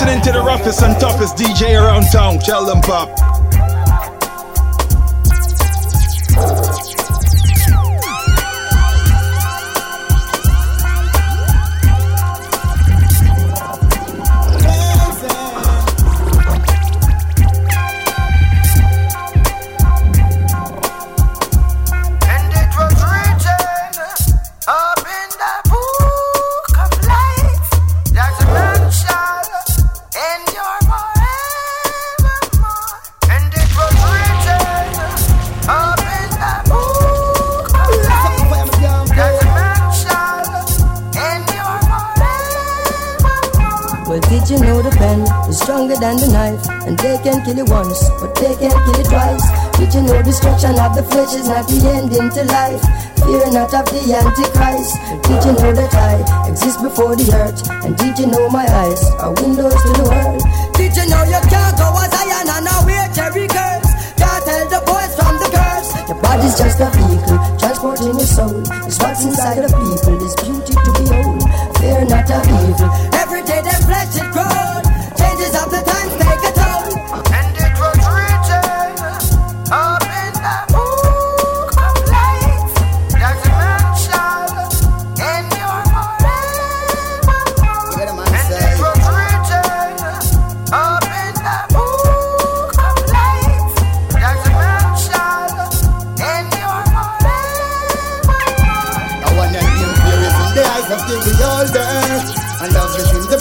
Listening to the roughest and toughest DJ around town. Tell them, pop. Destruction of the flesh is not the ending to life? Fear not of the Antichrist. Did you know that I exist before the earth? And did you know my eyes are windows to the world? Did you know you can't go as Zion and now wear cherry girls? Can't tell the boys from the girls. Your body's just a vehicle, transporting your soul. It's what's inside of people, is beauty to behold. Fear not of evil. Every day them flesh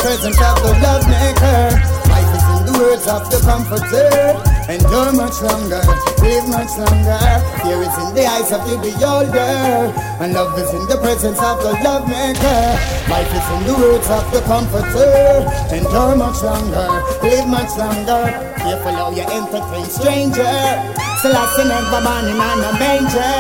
presence of the love maker Life is in the words of the comforter. Endure much longer, live much longer. Fear is in the eyes of the beholder, and love is in the presence of the love maker. Life is in the words of the comforter. Endure much longer, live much longer. Careful how you entertain stranger. Selassie never born in a manger,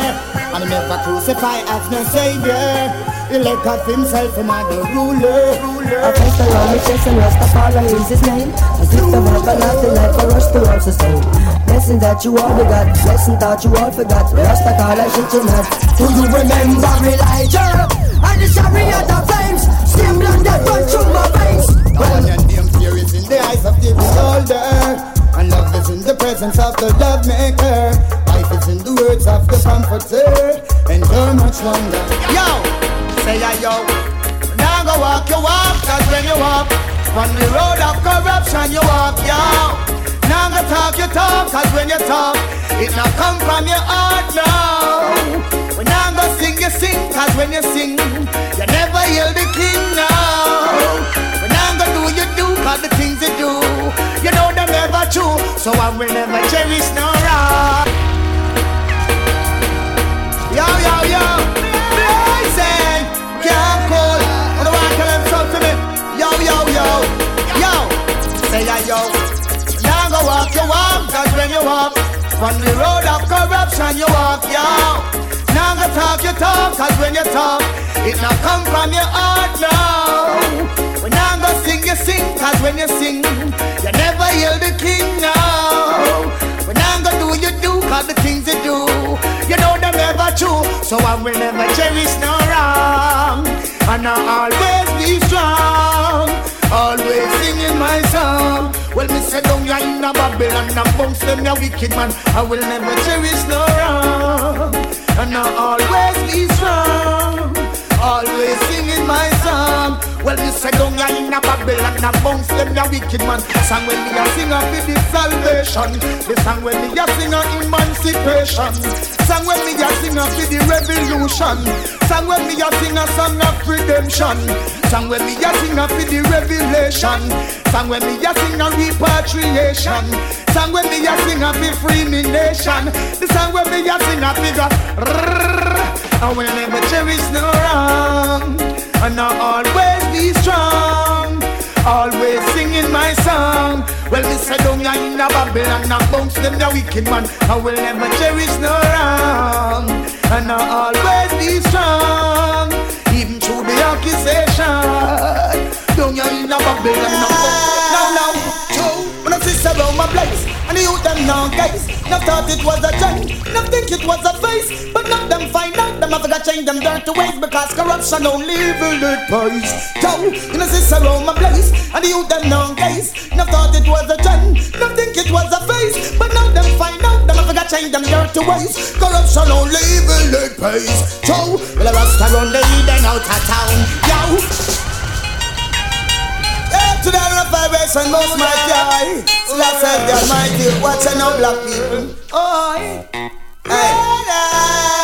and never crucify as no savior. God himself another ruler. I face around me chest and Rastafari is his name. As if the world everlasting life for us to all sustain. Blessing that you all begot, blessing that you all forgot. Rastafari shit you not. Do you remember Elijah? And the chariot of flames, steam that run through my veins. And them fear is in the eyes of the beholder. And love is in the presence of the love maker. Life is in the words of the comforter. Endure much longer. Yo! Say I yo. Now go walk your walk, cause when you walk on the road of corruption, you walk, yo. Now go talk your talk, cause when you talk, it not come from your heart, now. When now go sing, you sing, cause when you sing, you never hear the king, now do, you do, cause the things you do, you know they're never true, so I will never cherish no wrong. On the road of corruption, you walk, yo. Now go talk your talk, cause when you talk, it not come from your heart, no. When now go sing, you sing, cause when you sing, you never hear the king, no. When now go do, you do, cause the things you do, you know them never true. So I will never cherish no wrong. And I always be strong. Always singing my song. Well, me say down ya in a Babylon bounce them ya wicked man. I will never cherish no wrong. And I always be strong. Always singing my. Well, me say down in a Babylon and bounce them ya wicked man. Song when me a sing of the salvation. The song when me a sing of emancipation. Song when me a sing of the revolution. Song when me a sing a song of redemption. Song when me a sing of the revelation. Song when me a sing of repatriation. Song when me a sing of the free me nation. The song when me a sing of the I will never cherish no wrong, and I always be strong. Always singing my song. Well, me say down in a Babylon and bounce them the wicked man. I will never cherish no wrong, and I'll always be strong. Even through the accusation. Down in a Babylon and bounce. Now, now, two. When I see around my place, and the youth them now guys. Now thought it was a joke, now think it was a face, but now them out them have forgot change them dirty ways because corruption only evil it pays. Yo, you know this around my place, and youth them non gaze. No thought it was a trend, no think it was a face, but now them find out them have forgot change them dirty ways. Corruption only evil it pays. Yo, well the rest around the Eden out of town. Yo. Yeah, to the vibration, most my guy. Last said the Almighty, watching out black people. Oh, Hey.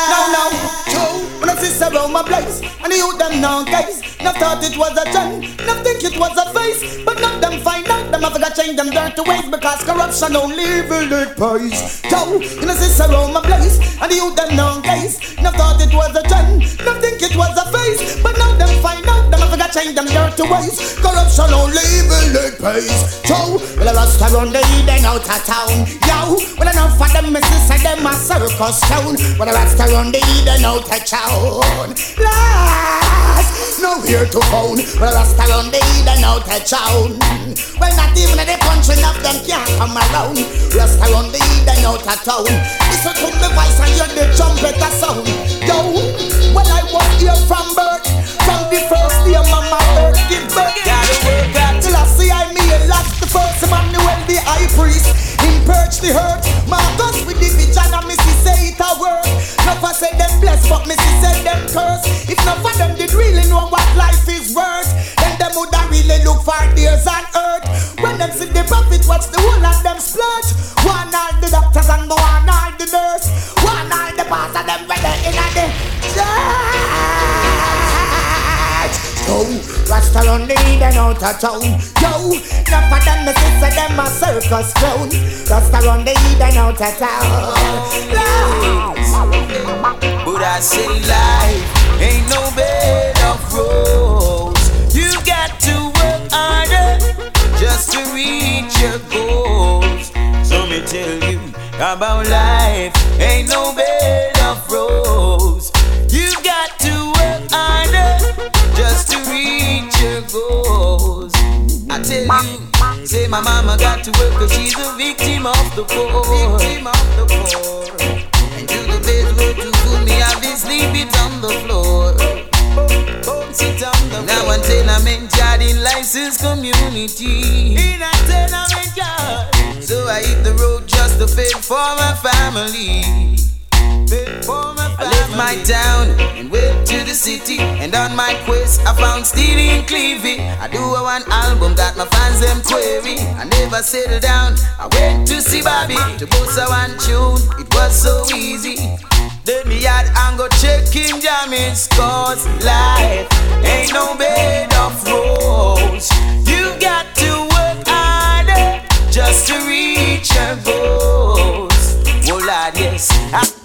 No, no, around my place, and the youth them now guys, no thought it was a trend, no think it was a face, but now them find out. Them have got change them dirty ways because corruption only evil it pays. Yo, when I see around my place, and the youth them now guys, no thought it was a trend, no think it was a face, but now them find change them dirty ways. Corruption only evil it pays. Yo, well the rest around the Eden out of town. Yo, well enough for them missus say them a circus town. Well the rest around the Eden out of town. Last, no here to phone. Well the rest around the Eden out of town. Well not even the country enough them can't come around. Rest around the Eden out of town. Listen to me voice and hear the trumpet sound. Yo, well I was here from birth. From the first day mama earth give birth. Gotta work hard. Till I see I me lost the first Emmanuel the high priest. Him purge the hurt. Marcus with the vision and Missy say it a work. Enough I say them blessed, but Missy said them curse. If none of them did really know what life is worth, then them woulda really look for days on earth. When them see the prophet, watch the whole of them splurge. One all the doctors and one all the nurse. One all the pastor them ready in a the church. Yo, Rasta run the Eden out of town. Yo, enough of them, me say them a circus clown. Rasta run the Eden out of town. But I say life ain't no bed of roses. You got to work harder just to reach your goals. So me tell you about life ain't no bed my mama got to work cause she's a victim of the poor. Victim of the poor. And to the best word to fool me, have to sleep it on the floor. Sit on the now a tenement yard in licensed community. In a tenement yard. So I hit the road just to fend for my family. I left my town and went to the city. And on my quest, I found Stevie and Clevie. I do a one album that my fans them query. I never settled down. I went to see Bobby to post a one tune. It was so easy. Then me had and go checking jammings Cause life ain't no bed of roses You got to work harder Just to reach your goals Oh Lord, yes I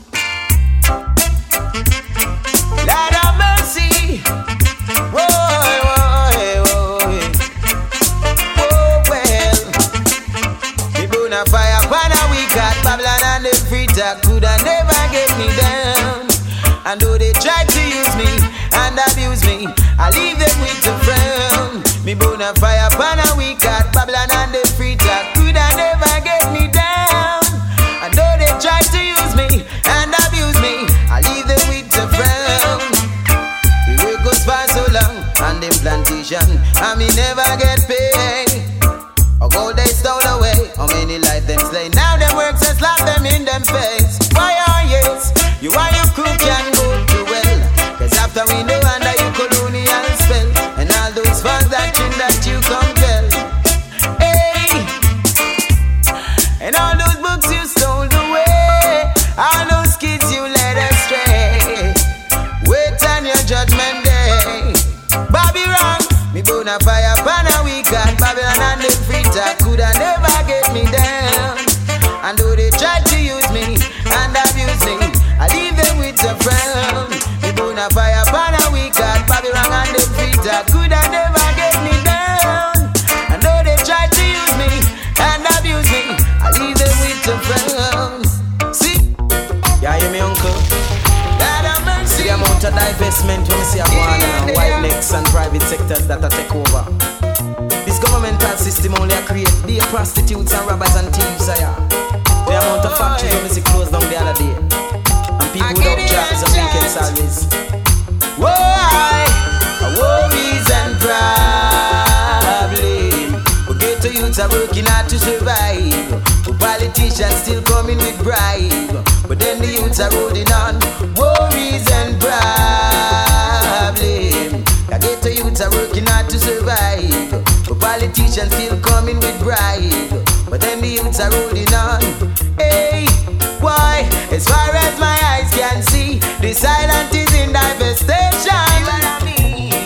them of when we see a go on and white necks and private sectors that are take over. This governmental system only a create day prostitutes and robbers and thieves. ah, Yeah. The amount of factories when we see closed down the other day. And people without jobs and yes, always. Why? Worries and problems. But ghetto youths are working hard to survive. But politicians still coming with bribe. But then the youths are holding on. Worries and problems. Working hard to survive. But politicians still coming with bribe. But then the youths are holding on. Hey, why? As far as my eyes can see, the silent is in devastation.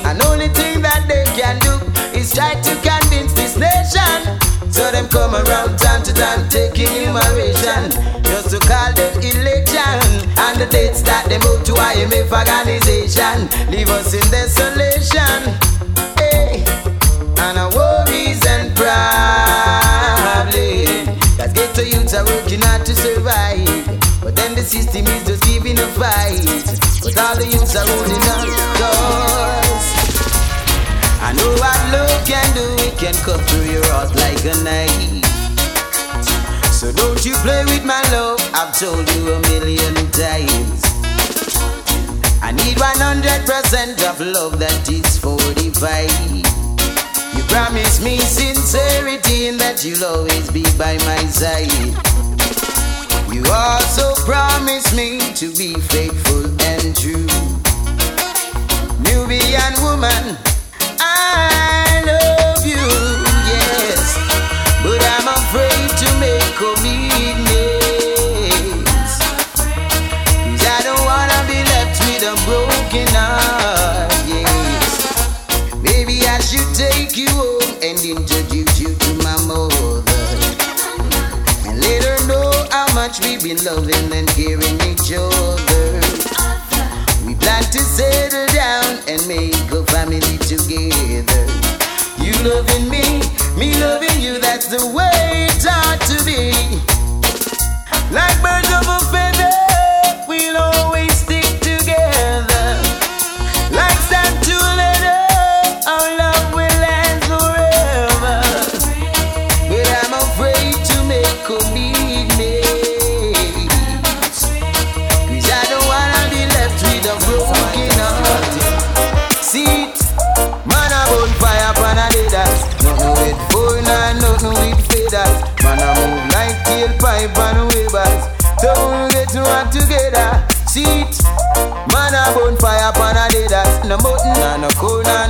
And only thing that they can do is try to convince this nation. So them come around time to time taking enumeration just to call them election. And the dates that they move to IMF organization leave us in desolation. And our worries and problems. That ghetto youths are working hard to survive. But then the system is just giving a fight. But all the youths are holding on. Cause I know what love can do. It can cut through your heart like a knife. So don't you play with my love. I've told you a million times. I need 100% of love that is 45. Promise me sincerity and that you'll always be by my side. You also promise me to be faithful and true. Nubian woman, much we've been loving and caring each other. We plan to settle down and make a family together. You loving me, me loving you, that's the way it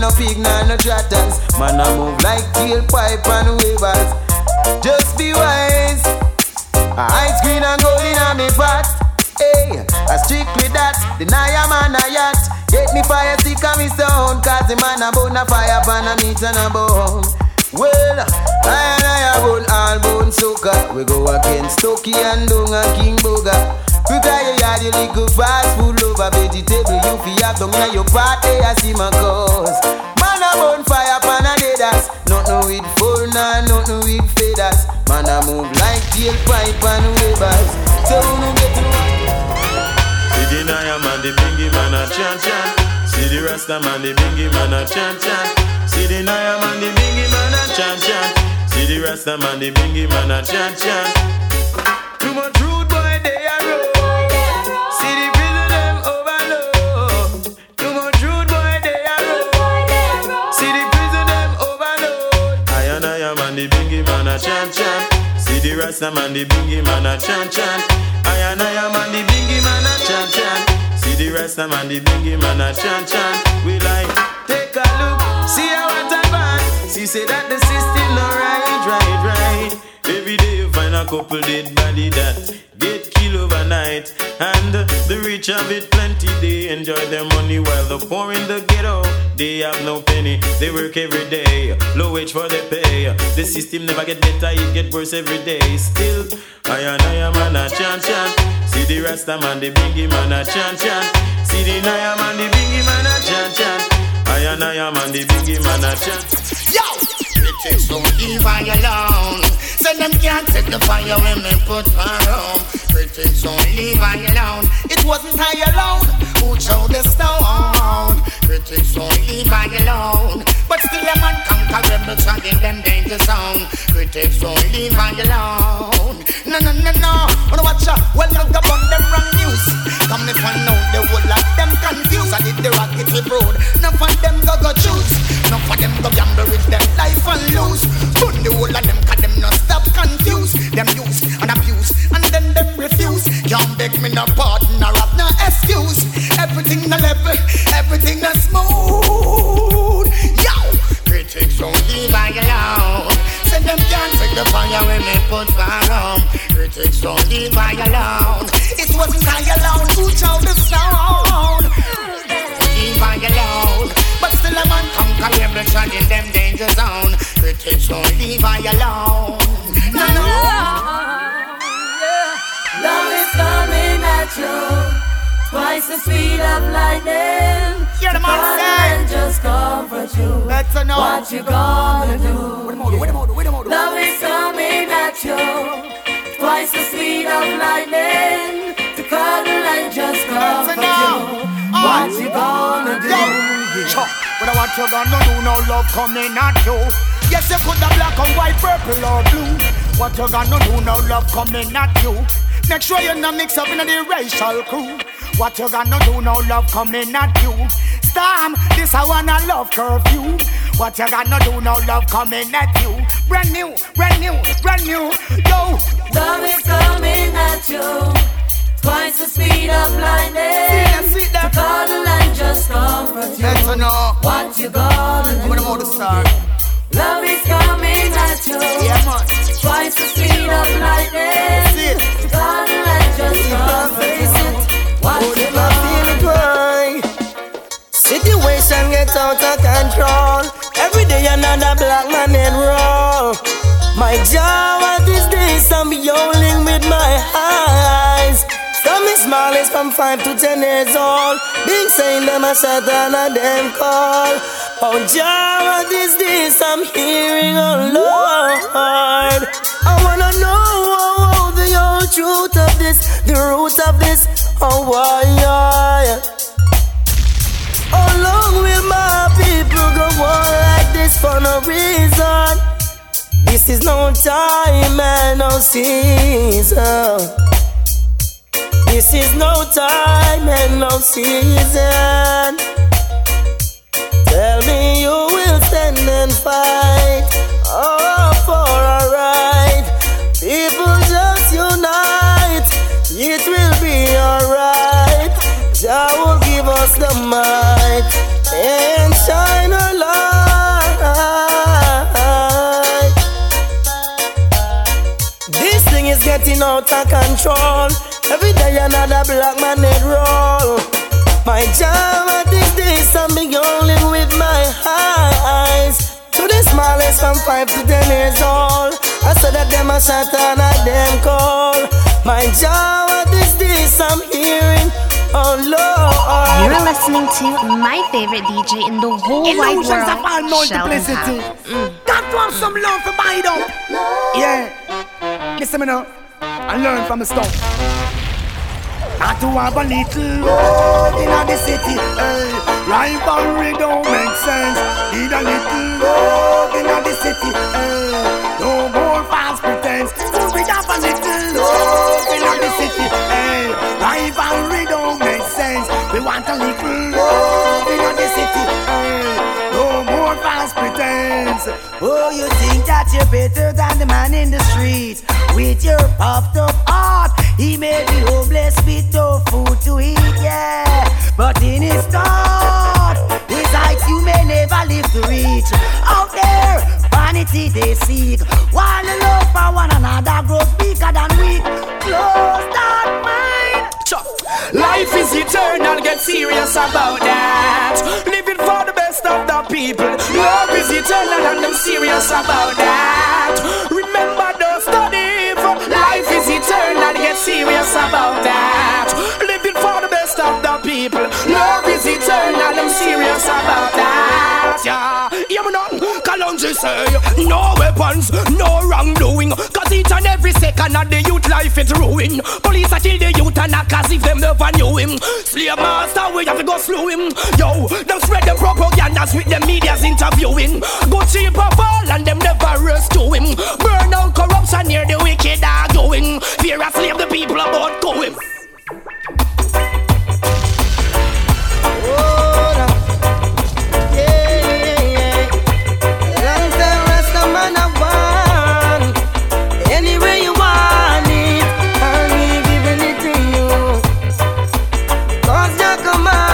no pig, nah, no trotters. Man, I move like tailpipe and wavers. Just be wise. Ice green and gold in me pot. Hey, I strictly that. Deny a man a yacht. Get me fire stick and me stone. Cause the man a bone a fire pan a meat and a bone. Well, I and I a bone all bone soca. We go against Toki and Dunga King Boga. Prepare your yard, you little fast food lover Vegetable you fi have down in your party I see my cause Man a bone fire pan a deaders Nothing with phone and nothing with feathers Man a move like tailpipe and wavers So no get to See the Naya man, the bingy man a chant chant. See the Rasta man, the bingy man a chant chant. See the Naya man, the bingy man a chant chant. See the Rasta man, the bingy man a chant chant. Rasta man, the bingy man a chant chant. I and I am man, the bingy man a chant chant. See the Rasta man, the bingy man a chant chant. We like take a look, see how what I want. See say that the system no right, right, right. Every day a couple dead body that get killed overnight. And the rich have it plenty, they enjoy their money while the poor in the ghetto, they have no penny. They work every day, low wage for their pay. The system never get better, it get worse every day. Still, I and I am man a chant chant. See the Rasta man, the bingy man a chant chant. See the Naya man, the bingy man a chant chant. I and I am man, the bingy man a chant. Yo! Critics don't leave I alone. Say them can't take the fire when me put her home. Critics don't leave I alone. It wasn't I alone who chose the stone. Critics don't leave I alone. But still conquer rebels and in them danger zone. Critics don't leave I alone. No, no, no, no. Wanna watch out? Well, look upon them wrong news. Come me find out the whole lot them confused. I did the rocket road. Enough of them go go choose. Enough of them go gamble with them life and lose. Run the whole of them cause them not stop confused. Them use and abuse and then them refuse. Can't beg me no pardon or have no excuse. Everything no level, everything no smooth. Yo, critics don't leave I alone. Say them can't take the fire when they put fire on. Critics don't leave I alone. It wasn't I alone who chose the sound. Leave I alone. But still a man conquer every shot in them danger zone. Critics don't leave I alone. No, no. Love is coming at you. Twice the speed of lightning. Hear the man Come say. and just comfort you. Better know. What you gonna do? Wait a moment, wait a moment, wait a moment. Love is coming at you. Twice the speed of lightning. To cuddle and just comfort you. What you gonna do? Chuck, but what you gonna do? No love coming at you. Yes, you could have black and white, purple or blue. What you gonna do? No love coming at you. Make sure you're not mixed up in the racial crew. What you gonna do? No love coming at you. Storm, this I wanna love curfew. What you gonna do? No love coming at you. Brand new, brand new, brand new. Yo, Love is coming at you. Twice the speed of lightning. see them. To cuddle and just comfort you. better know. What you gonna do? What about the star? Love is coming at you. Yeah, man. Twice the speed of lightning. See it. Cuddle and just comfort you. What you gonna do? Situation get out of control. Every day another black The smallest from five to ten years old. Being saying them a shot and them call. Oh, Jah, at this days I'm hearing, oh Lord. I wanna know oh, oh, the whole truth of this, the root of this, oh why. How long will my people go on like this for no reason? This is no time and no season. This is no time and no season. Tell me you will stand and fight. Oh, for a right. People just unite. It will be alright. Jah will give us the might and shine a light. This thing is getting out of control. Every day another black man head roll. My job at this days I'm only with my eyes. To the smallest from five to ten years old. I said that them a shot and I them call. My job at this days I'm hearing. Oh Lord. You're listening to my favorite DJ in the whole wide Illusions world, of all multiplicity. Sheldon mm. Town. Got to have some love for buy it up. Yeah. Listen me now. And learn from the stuff. Got to have a little love in the city. Hey. Rivalry don't make sense. Need a little love in the city. Hey. No more false pretense. We have a little love in the city. Hey. Rivalry don't make sense. We want a little love in the city. Hey. No more false pretense. Oh, you think that you're better than the man in the street with your puffed up heart? He may be homeless with no food to eat, yeah. But in his thought, his heights you may never live to reach. Out there, vanity they seek, while love for one another grows bigger than we. Close that mind. Life is eternal, get serious about that. Living for the best of the people. Love is eternal, and I'm serious about that. Remember serious about that. Living for the best of the people. Love is eternal, I'm serious about that. Yeah, say, eh? no weapons, no wrongdoing. Cause each and every second of the youth life is ruined. Police are kill the youth and knock as if them never knew him. Slave master, we have to go slew him. Yo, them spread them propagandas with the media's interviewing. Go cheap up all and them never rescue him. Burn down corruption near the wicked are going. Fear a slave the people about going. my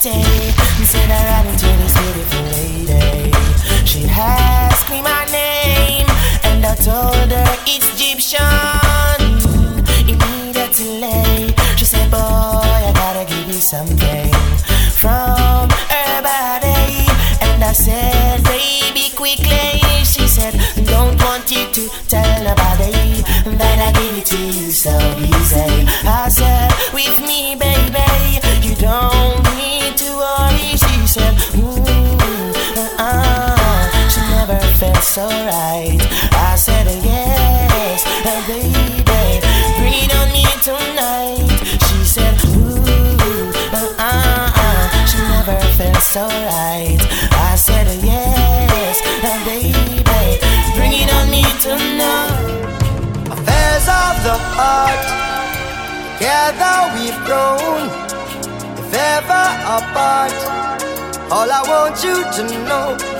day. I said I ran into this beautiful lady. She asked me my name, and I told her Egyptian. So right. I said, yes, and baby, breathe on me tonight. She said, ooh, uh, uh, she never felt so right. I said, yes, and baby, bring it on me tonight affairs of the heart. Together we've grown, if ever apart. All I want you to know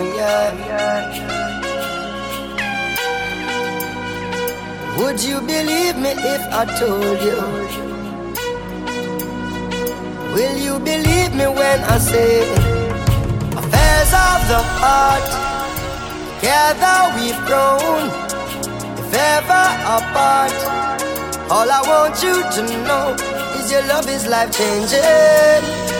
Yeah. Would you believe me if I told you? Will you believe me when I say affairs of the heart? Together we've grown, if ever apart. All I want you to know is your love is life changing.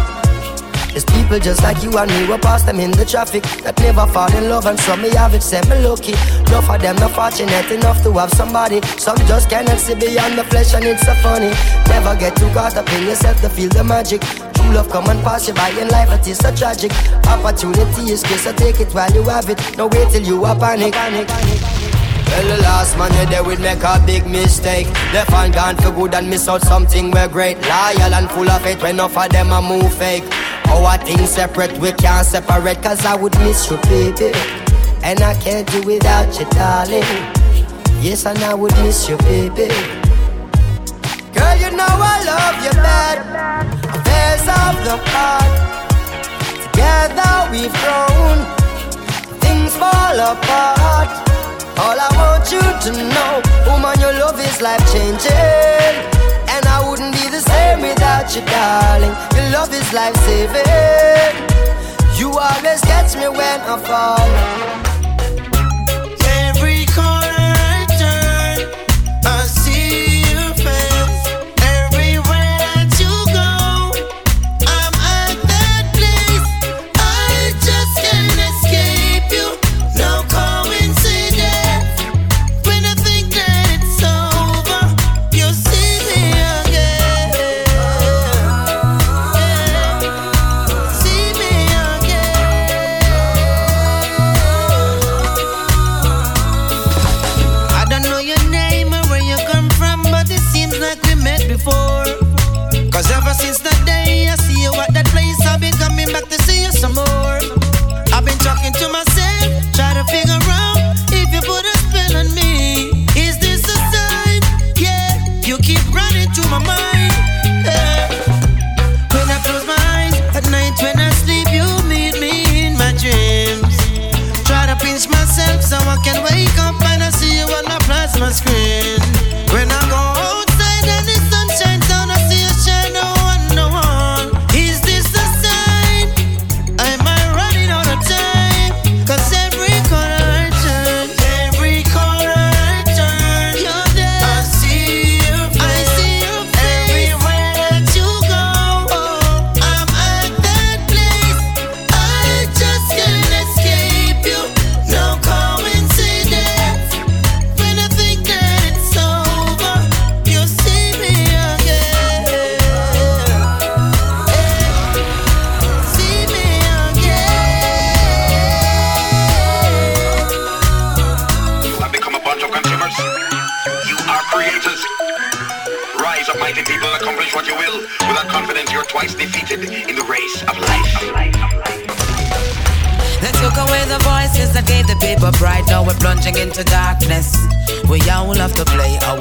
There's people just like you and me, we pass them in the traffic that never fall in love, and some me have it, say me lucky. Enough of them not fortunate enough to have somebody. Some just cannot see beyond the flesh, and it's so funny. Never get too caught up in yourself to feel the magic. True love come and pass you by in life, it is so tragic. Opportunity is good, so take it while you have it. No wait till you are panic. panic, panic. Well, the last man you there would make a big mistake. Left and gone for good and miss out something we're great. Loyal and full of faith when enough of them a move fake. Our things separate, we can't separate Cause I would miss you, baby. And I can't do without you, darling. Yes, and I would miss you, baby. Girl, you know I love you bad. Affairs of the heart. Together we've grown. Things fall apart All I want you to know Woman, your love is life changing and I wouldn't be the same without you, darling. Your love is life saving. You always catch me when I fall.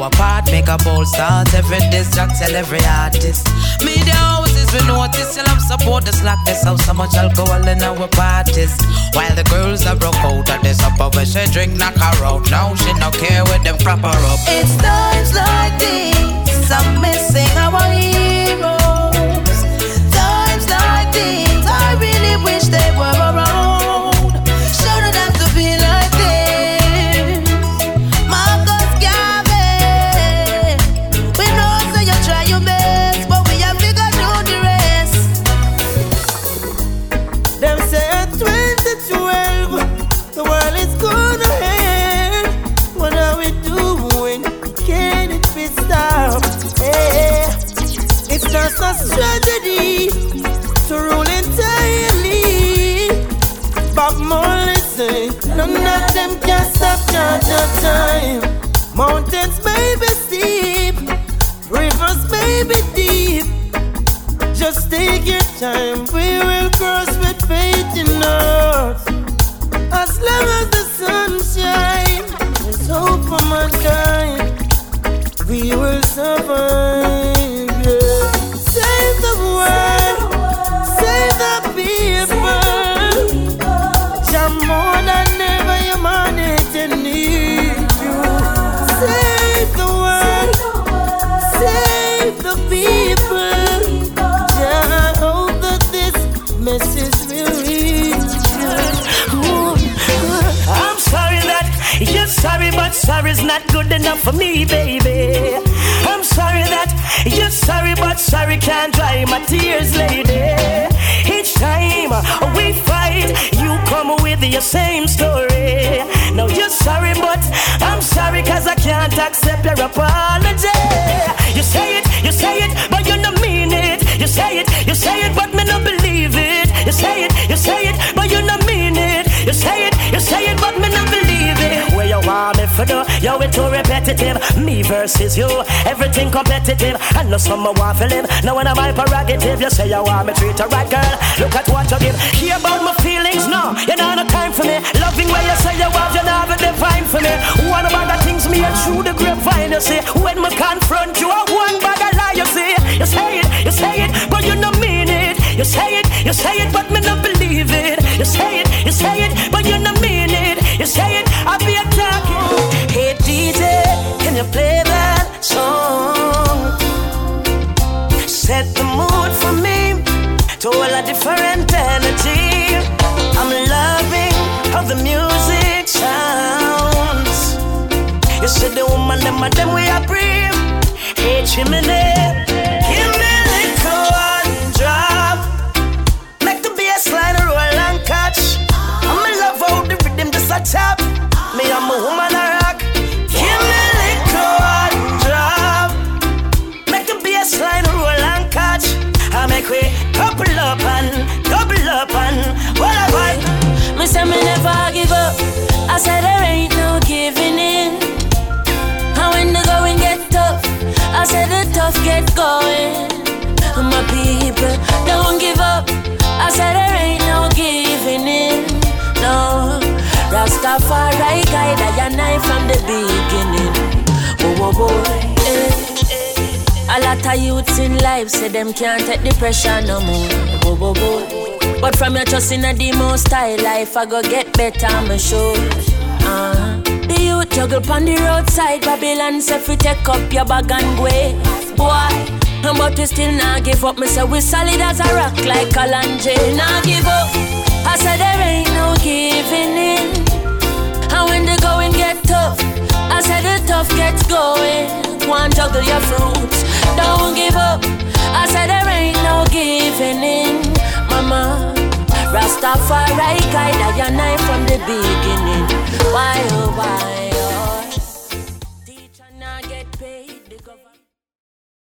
To play our part, make a bold start. Every disc, tell every artist. Media houses, we notice, still have support the slackness of so much alcohol in our parties. While the girls are broke out at this upper where she drink, knock her out. Now she no care with them crap her up. It's times like these, I'm missing our heroes. Stop Georgia time. Mountains may be steep, rivers may be deep. Just take your time, we will cross with faith in us. As long as the sun shines, there's hope for mankind. We will survive. Sorry's not good enough for me, baby. I'm sorry that you're sorry, but sorry can't dry my tears, lady. Each time we fight, you come with your same story. Now you're sorry, but I'm sorry, cause I can't accept your apology. You say it, you say it, but you don't mean it. You say it, you say it, Yo, it too repetitive. Me versus you, everything competitive. Know some want to. Now when I'm my prerogative, you say you want me treat a right girl. Look at what you give. Hear about my feelings? No, you know no time for me. Loving where you say you have, you never define for me. One of the things me and through the grapevine, you see. When me confront you, I one bag of lie, you see. You say it, you say it, but you don't mean it. You say it, you say it, but me not believe it. You say it, you say it, but you don't mean it. You say it, I be attacking. You play that song? Set the mood for me to all a different energy. I'm loving how the music sounds. You said the woman, them, them we are breathe. Hey, chimney. top. Me I said the tough get going. My people don't give up. I said there ain't no giving in. No. Rastafari guide I and I from the beginning. Whoa, whoa, whoa. Eh. A lot of youths in life say them can't take the pressure no more. Whoa, whoa, whoa. But from your trust in a demo style life, I go get better, I'm sure. Uh, the youth juggle on the roadside, Babylon say fi take up your bag and go. Boy. But we still not give up. Me say we solid as a rock like a Kalanje. Not give up. I said there ain't no giving in. And when the going get tough, I said the tough gets going. One juggle your fruits, don't give up. I said there ain't no giving in, mama. Rastafari guide I your knife from the beginning. Why oh why?